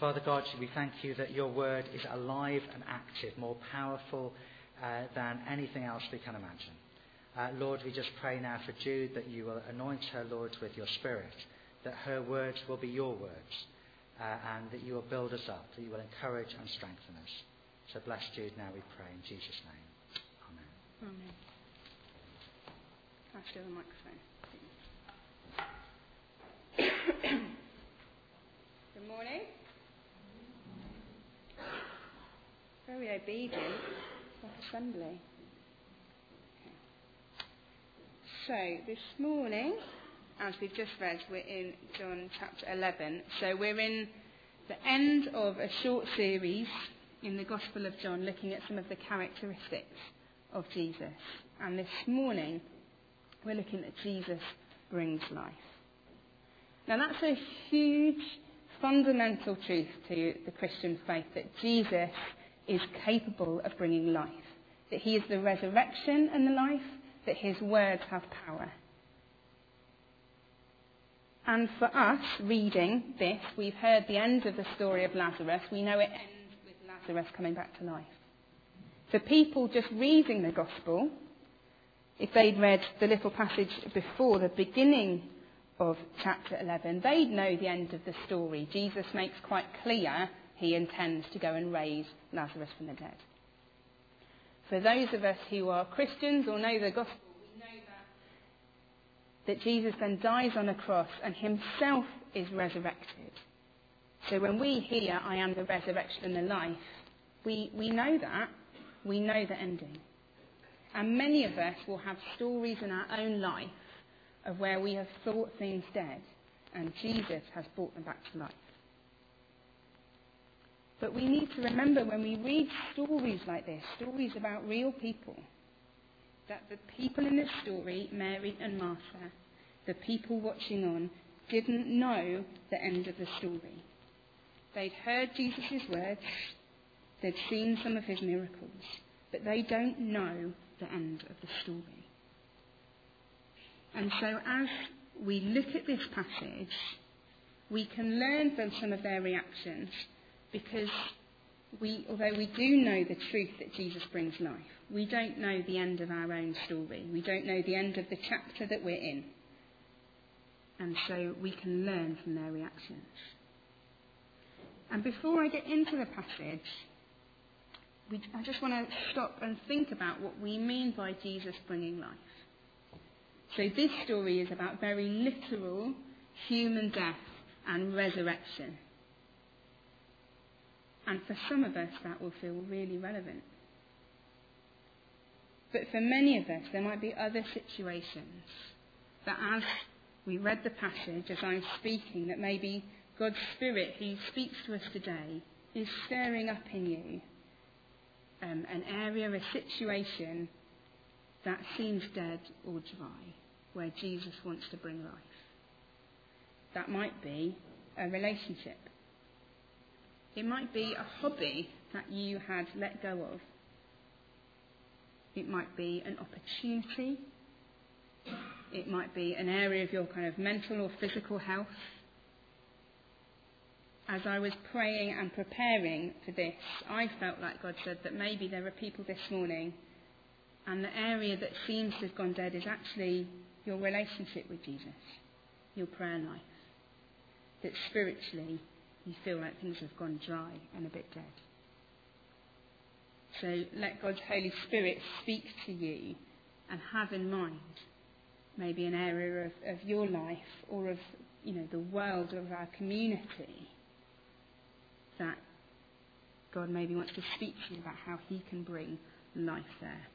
Father God, we thank you that your word is alive and active, more powerful uh, than anything else we can imagine. Uh, Lord, we just pray now for Jude that you will anoint her, Lord, with your spirit, that her words will be your words, uh, and that you will build us up, that you will encourage and strengthen us. So bless Jude now, we pray, in Jesus' name. Amen. Amen. The microphone. Good morning. Very obedient. Assembly. So, this morning, as we've just read, we're in John chapter 11. So, we're in the end of a short series in the Gospel of John looking at some of the characteristics of Jesus. And this morning, we're looking at Jesus brings life. Now, that's a huge fundamental truth to the Christian faith that Jesus is capable of bringing life, that he is the resurrection and the life, that his words have power. And for us, reading this, we've heard the end of the story of Lazarus. We know it ends with Lazarus coming back to life. For people just reading the gospel, if they'd read the little passage before the beginning of chapter 11, they'd know the end of the story. Jesus makes quite clear he intends to go and raise Lazarus from the dead. For those of us who are Christians or know the gospel, we know that, that Jesus then dies on a cross and himself is resurrected. So when we hear, I am the resurrection and the life, we, we know that. We know the ending. And many of us will have stories in our own life of where we have thought things dead and Jesus has brought them back to life. But we need to remember when we read stories like this, stories about real people, that the people in this story, Mary and Martha, the people watching on, didn't know the end of the story. They'd heard Jesus' words, they'd seen some of his miracles, but they don't know the end of the story. And so as we look at this passage, we can learn from some of their reactions because we, although we do know the truth that Jesus brings life, we don't know the end of our own story. We don't know the end of the chapter that we're in. And so we can learn from their reactions. And before I get into the passage, we, I just want to stop and think about what we mean by Jesus bringing life. So this story is about very literal human death and resurrection. And for some of us, that will feel really relevant. But for many of us, there might be other situations that as we read the passage, as I'm speaking, that maybe God's Spirit, who speaks to us today, is stirring up in you um, an area, a situation that seems dead or dry, where Jesus wants to bring life. That might be a relationship. It might be a hobby that you had let go of. It might be an opportunity. It might be an area of your kind of mental or physical health as I was praying and preparing for this, I felt like God said that maybe there are people this morning, and the area that seems to have gone dead is actually your relationship with Jesus, your prayer life. That spiritually you feel like things have gone dry and a bit dead. So let God's Holy Spirit speak to you and have in mind maybe an area of, of your life or of you know the world of our community that God maybe wants to speak to you about how He can bring life there.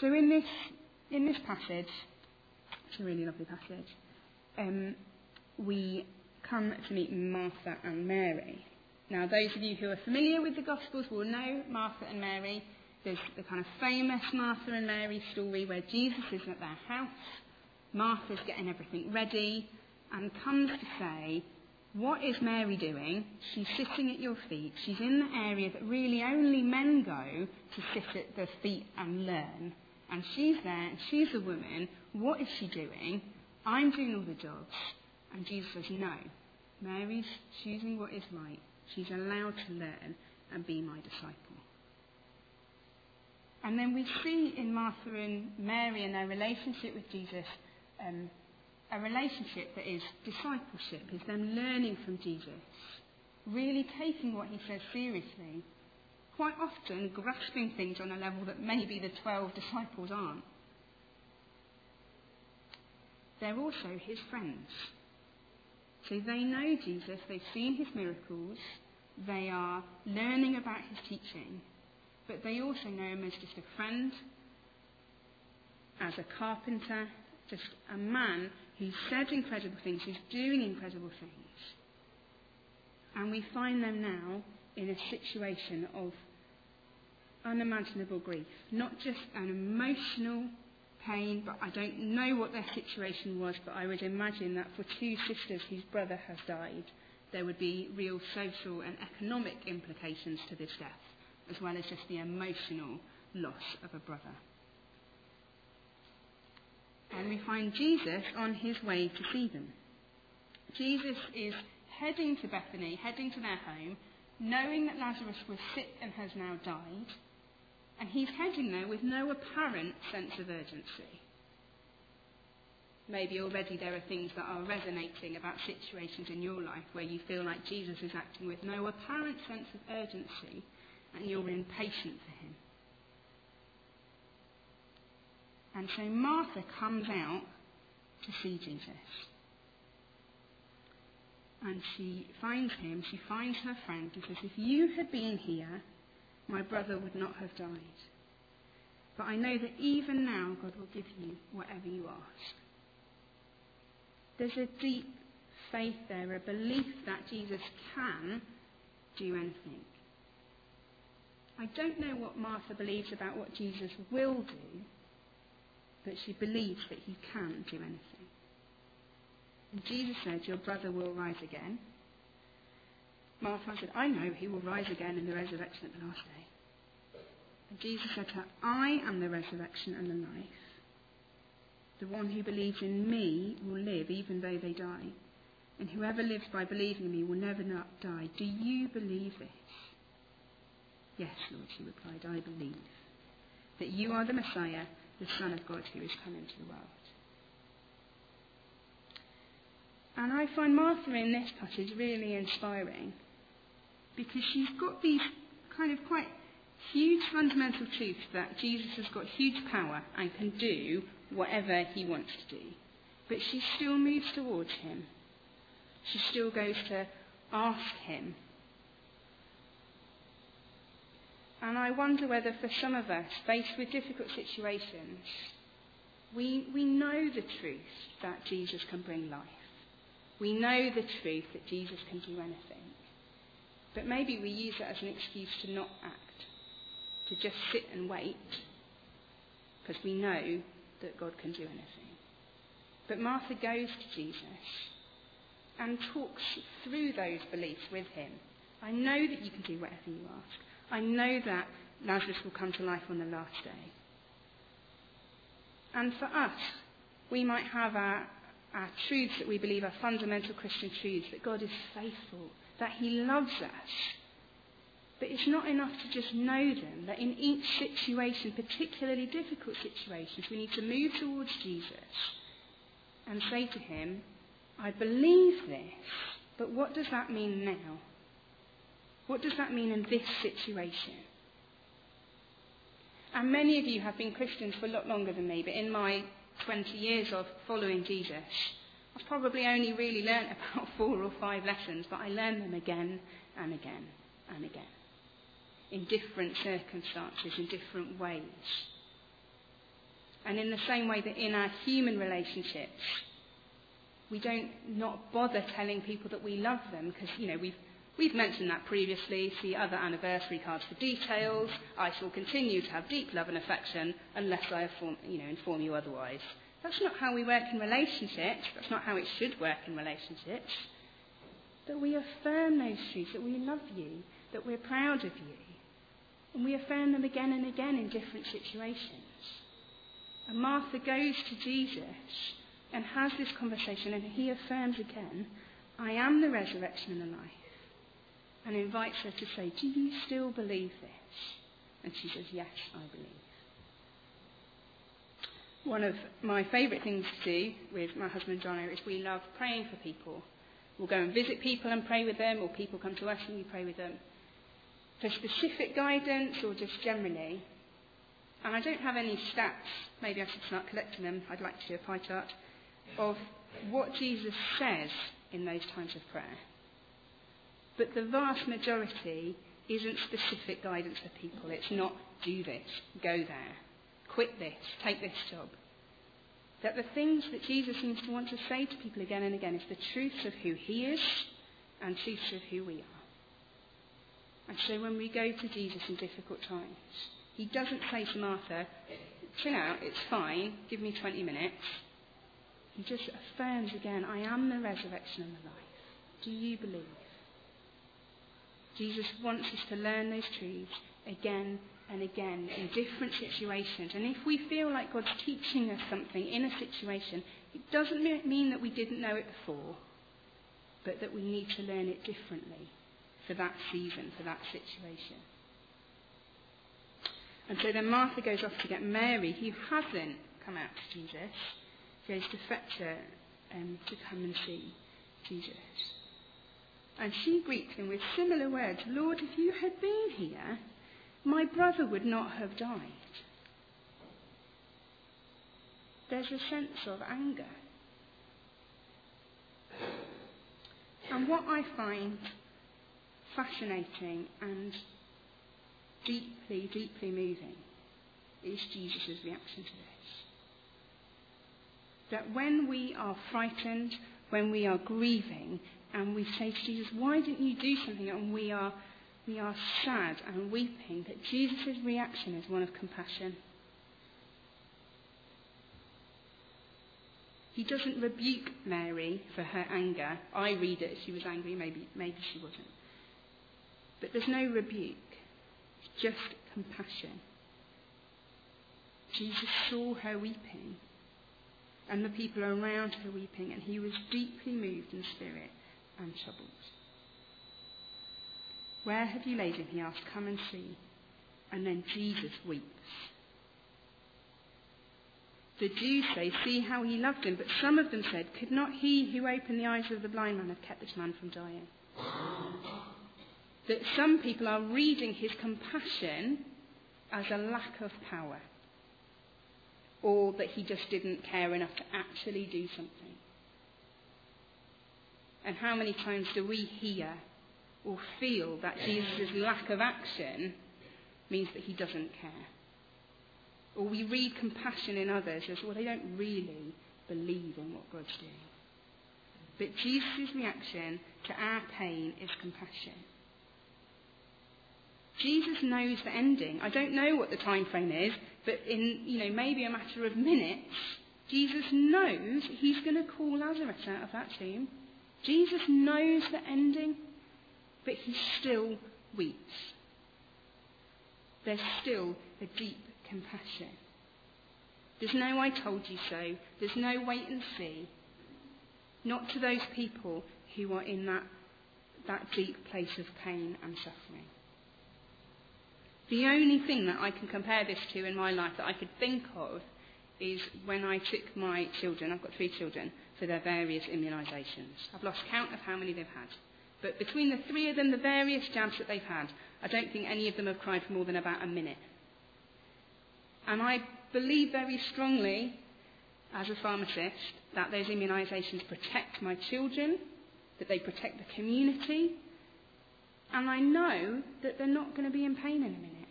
So in this in this passage, it's a really lovely passage. Um, we come to meet Martha and Mary. Now, those of you who are familiar with the Gospels will know Martha and Mary. There's the kind of famous Martha and Mary story where Jesus is at their house. Martha's getting everything ready and comes to say, what is Mary doing? She's sitting at your feet. She's in the area that really only men go to sit at the feet and learn. And she's there, and she's a woman. What is she doing? I'm doing all the jobs. And Jesus says, No, Mary's choosing what is right. She's allowed to learn and be my disciple. And then we see in Martha and Mary and their relationship with Jesus um, a relationship that is discipleship, is them learning from Jesus, really taking what he says seriously, quite often grasping things on a level that maybe the 12 disciples aren't. They're also his friends. So they know Jesus, they've seen his miracles, they are learning about his teaching, but they also know him as just a friend, as a carpenter, just a man who's said incredible things, who's doing incredible things. And we find them now in a situation of unimaginable grief. Not just an emotional pain, but I don't know what their situation was, but I would imagine that for two sisters whose brother has died, there would be real social and economic implications to this death, as well as just the emotional loss of a brother. And we find Jesus on his way to see them. Jesus is heading to Bethany, heading to their home, knowing that Lazarus was sick and has now died and he's heading there with no apparent sense of urgency. Maybe already there are things that are resonating about situations in your life where you feel like Jesus is acting with no apparent sense of urgency and you're impatient for him. And so Martha comes out to see Jesus. And she finds him, she finds her friend, and says, If you had been here, my brother would not have died. But I know that even now God will give you whatever you ask. There's a deep faith there, a belief that Jesus can do anything. I don't know what Martha believes about what Jesus will do, but she believes that he can do anything. And Jesus said, Your brother will rise again. Martha said, I know he will rise again in the resurrection at the last day. And Jesus said to her, I am the resurrection and the life. The one who believes in me will live even though they die. And whoever lives by believing in me will never not die. Do you believe this? Yes, Lord, she replied, I believe that you are the Messiah, the Son of God who is come into the world. And I find Martha in this passage really inspiring because she's got these kind of quite huge fundamental truths that Jesus has got huge power and can do whatever he wants to do. But she still moves towards him. She still goes to ask him. And I wonder whether for some of us, faced with difficult situations, we, we know the truth that Jesus can bring life. We know the truth that Jesus can do anything. But maybe we use it as an excuse to not act to just sit and wait because we know that God can do anything. But Martha goes to Jesus and talks through those beliefs with him. I know that you can do whatever you ask. I know that Lazarus will come to life on the last day. And for us, we might have our, our truths that we believe are fundamental Christian truths that God is faithful, that He loves us, but it's not enough to just know them, that in each situation, particularly difficult situations, we need to move towards Jesus and say to him, I believe this, but what does that mean now? What does that mean in this situation? And many of you have been Christians for a lot longer than me, but in my 20 years of following Jesus, I've probably only really learnt about four or five lessons, but I learn them again and again and again in different circumstances, in different ways. And in the same way that in our human relationships, we don't not bother telling people that we love them because, you know, we've, we've mentioned that previously. See other anniversary cards for details. I shall continue to have deep love and affection unless I inform, you know, inform you otherwise. That's not how we work in relationships. That's not how it should work in relationships. That we affirm those truths, that we love you, that we're proud of you. And we affirm them again and again in different situations. And Martha goes to Jesus and has this conversation, and he affirms again, I am the resurrection and the life. And invites her to say, Do you still believe this? And she says, Yes, I believe. One of my favourite things to do with my husband John is we love praying for people. We'll go and visit people and pray with them, or people come to us and we pray with them. For specific guidance or just generally. And I don't have any stats, maybe I should start collecting them, I'd like to do a pie chart, of what Jesus says in those times of prayer. But the vast majority isn't specific guidance for people. It's not do this, go there, quit this, take this job. That the things that Jesus seems to want to say to people again and again is the truths of who he is and truths of who we are. And so when we go to Jesus in difficult times, he doesn't say to Martha, chill out, it's fine, give me 20 minutes. He just affirms again, I am the resurrection and the life. Do you believe? Jesus wants us to learn those truths again and again in different situations. And if we feel like God's teaching us something in a situation, it doesn't mean that we didn't know it before, but that we need to learn it differently for that season, for that situation. And so then Martha goes off to get Mary, who hasn't come out to Jesus, goes to fetch her um, to come and see Jesus. And she greets him with similar words Lord, if you had been here, my brother would not have died. There's a sense of anger. And what I find fascinating and deeply, deeply moving is Jesus' reaction to this. That when we are frightened, when we are grieving, and we say to Jesus, Why didn't you do something? and we are, we are sad and weeping, that Jesus' reaction is one of compassion. He doesn't rebuke Mary for her anger. I read it she was angry, maybe, maybe she wasn't. But there's no rebuke It's just compassion. Jesus saw her weeping and the people around her weeping, and he was deeply moved in spirit and troubled. Where have you laid him? He asked. Come and see. And then Jesus weeps. The Jews say, See how he loved him. But some of them said, Could not he who opened the eyes of the blind man have kept this man from dying? that some people are reading his compassion as a lack of power, or that he just didn't care enough to actually do something. And how many times do we hear or feel that Jesus' lack of action means that he doesn't care? Or we read compassion in others as, well, they don't really believe in what God's doing. But Jesus' reaction to our pain is compassion. Jesus knows the ending. I don't know what the time frame is, but in you know maybe a matter of minutes, Jesus knows he's going to call Lazarus out of that tomb. Jesus knows the ending, but he still weeps. There's still a deep compassion. There's no I told you so. There's no wait and see. Not to those people who are in that, that deep place of pain and suffering. The only thing that I can compare this to in my life that I could think of is when I took my children, I've got three children, for their various immunisations. I've lost count of how many they've had. But between the three of them, the various jabs that they've had, I don't think any of them have cried for more than about a minute. And I believe very strongly, as a pharmacist, that those immunisations protect my children, that they protect the community, and I know that they're not going to be in pain in a minute.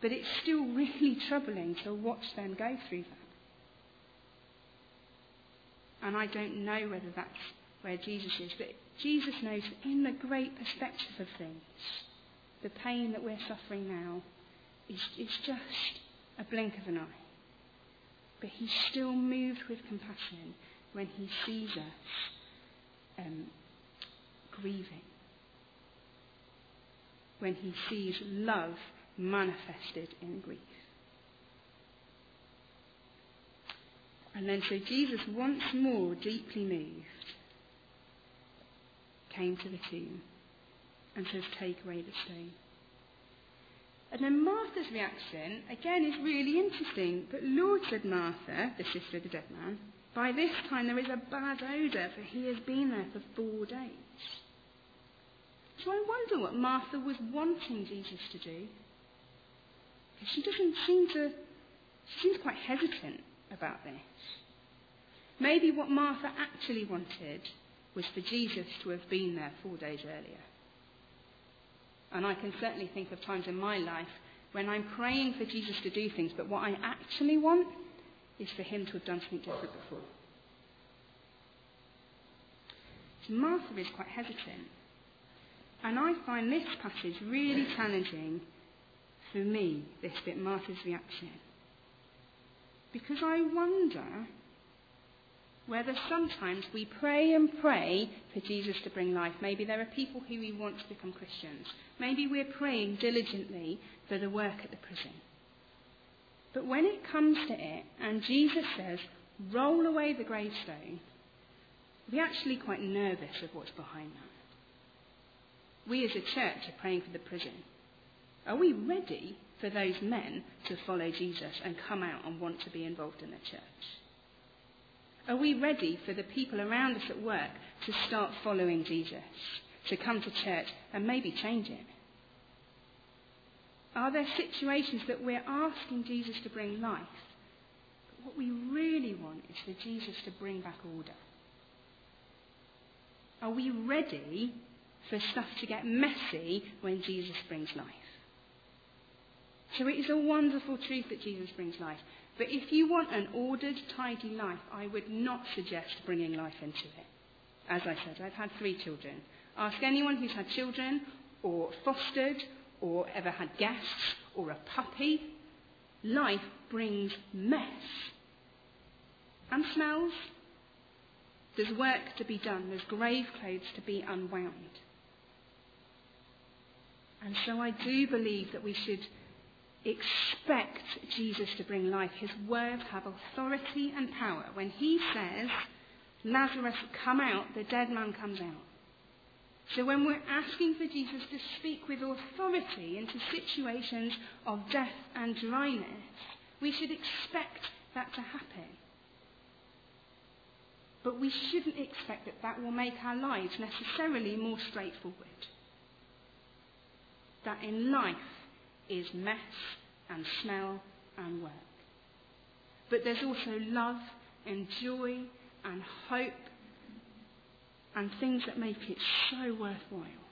But it's still really troubling to watch them go through that. And I don't know whether that's where Jesus is, but Jesus knows in the great perspective of things, the pain that we're suffering now is, is just a blink of an eye. But he's still moved with compassion when he sees us um, grieving, when he sees love manifested in grief. And then so Jesus, once more deeply moved, came to the tomb and says, Take away the stone. And then Martha's reaction, again, is really interesting. But Lord, said Martha, the sister of the dead man, by this time there is a bad odour, for he has been there for four days. So I wonder what Martha was wanting Jesus to do. She doesn't seem to, she seems quite hesitant about this. Maybe what Martha actually wanted was for Jesus to have been there four days earlier. And I can certainly think of times in my life when I'm praying for Jesus to do things, but what I actually want is for him to have done something different before. So Martha is quite hesitant. And I find this passage really challenging for me, this bit, Martha's reaction. Because I wonder whether sometimes we pray and pray for Jesus to bring life. Maybe there are people who we want to become Christians. Maybe we're praying diligently for the work at the prison. But when it comes to it, and Jesus says, roll away the gravestone, we're actually quite nervous of what's behind that. We as a church are praying for the prison. Are we ready for those men to follow Jesus and come out and want to be involved in the church? Are we ready for the people around us at work to start following Jesus, to come to church and maybe change it? Are there situations that we're asking Jesus to bring life? But what we really want is for Jesus to bring back order. Are we ready for stuff to get messy when Jesus brings life? So it is a wonderful truth that Jesus brings life. But if you want an ordered, tidy life, I would not suggest bringing life into it. As I said, I've had three children. Ask anyone who's had children, or fostered, or ever had guests, or a puppy. Life brings mess. And smells. There's work to be done. There's grave clothes to be unwound. And so I do believe that we should expect Jesus to bring life. His words have authority and power. When he says, Lazarus, come out, the dead man comes out. So when we're asking for Jesus to speak with authority into situations of death and dryness, we should expect that to happen. But we shouldn't expect that that will make our lives necessarily more straightforward. That in life is mess and smell and work. But there's also love and joy and hope and things that make it so worthwhile.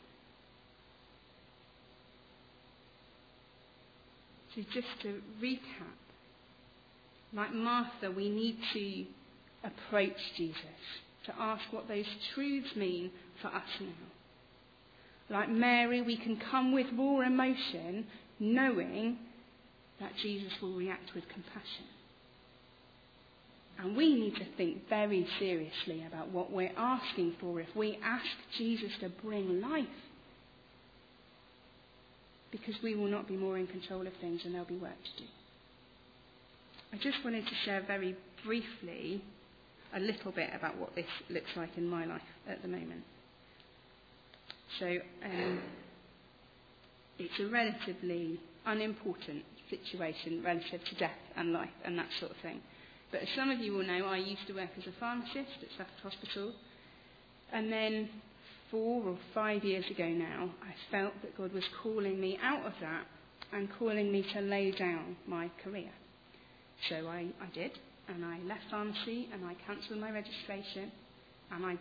So, just to recap, like Martha, we need to approach Jesus to ask what those truths mean for us now. Like Mary, we can come with raw emotion, knowing that Jesus will react with compassion. And we need to think very seriously about what we're asking for if we ask Jesus to bring life. Because we will not be more in control of things and there'll be work to do. I just wanted to share very briefly a little bit about what this looks like in my life at the moment. So, um, it's a relatively unimportant situation relative to death and life and that sort of thing. But as some of you will know, I used to work as a pharmacist at Stafford Hospital. And then four or five years ago now, I felt that God was calling me out of that and calling me to lay down my career. So I, I did, and I left pharmacy and I cancelled my registration, and I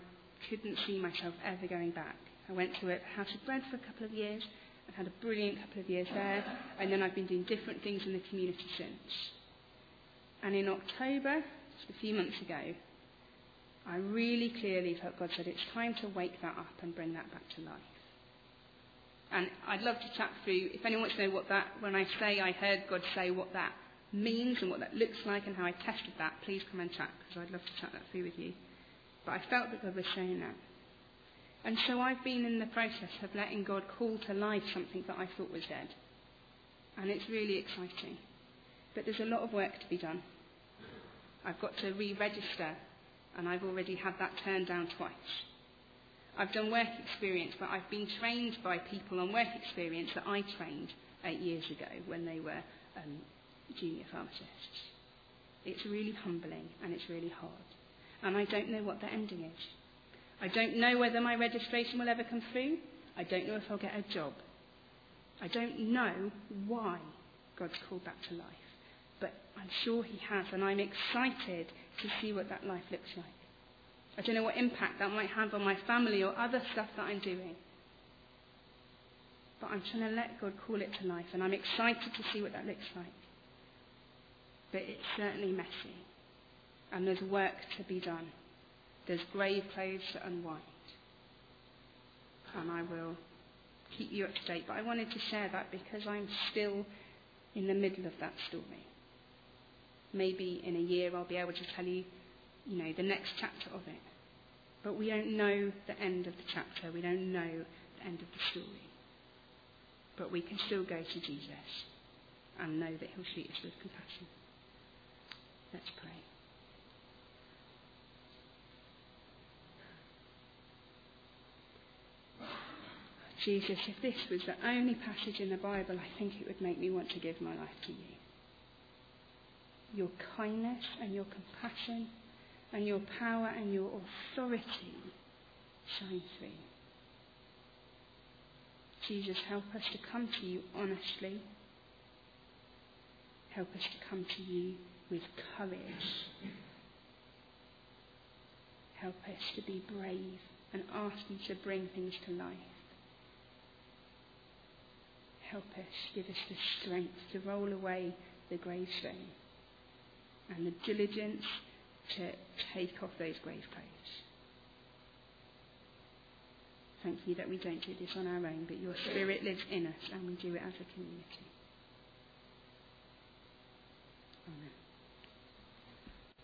couldn't see myself ever going back. I went to a House of Bread for a couple of years, I've had a brilliant couple of years there, and then I've been doing different things in the community since. And in October, just a few months ago, I really clearly felt God said it's time to wake that up and bring that back to life. And I'd love to chat through, if anyone wants to know what that, when I say I heard God say what that means and what that looks like and how I tested that, please come and chat, because I'd love to chat that through with you. But I felt that God was saying that. And so I've been in the process of letting God call to life something that I thought was dead. And it's really exciting. But there's a lot of work to be done. I've got to re register, and I've already had that turned down twice. I've done work experience, but I've been trained by people on work experience that I trained eight years ago when they were um, junior pharmacists. It's really humbling and it's really hard. And I don't know what the ending is. I don't know whether my registration will ever come through. I don't know if I'll get a job. I don't know why God's called that to life. But I'm sure He has, and I'm excited to see what that life looks like. I don't know what impact that might have on my family or other stuff that I'm doing. But I'm trying to let God call it to life, and I'm excited to see what that looks like. But it's certainly messy, and there's work to be done. There's grave clothes to unwind. And I will keep you up to date. But I wanted to share that because I'm still in the middle of that story. Maybe in a year I'll be able to tell you, you know, the next chapter of it. But we don't know the end of the chapter. We don't know the end of the story. But we can still go to Jesus and know that he'll treat us with compassion. Let's pray. Jesus, if this was the only passage in the Bible, I think it would make me want to give my life to you. Your kindness and your compassion and your power and your authority shine through. Jesus, help us to come to you honestly. Help us to come to you with courage. Help us to be brave and ask you to bring things to life help us, give us the strength to roll away the gravestone and the diligence to take off those grave clothes. Thank you that we don't do this on our own, but your spirit lives in us and we do it as a community. Amen.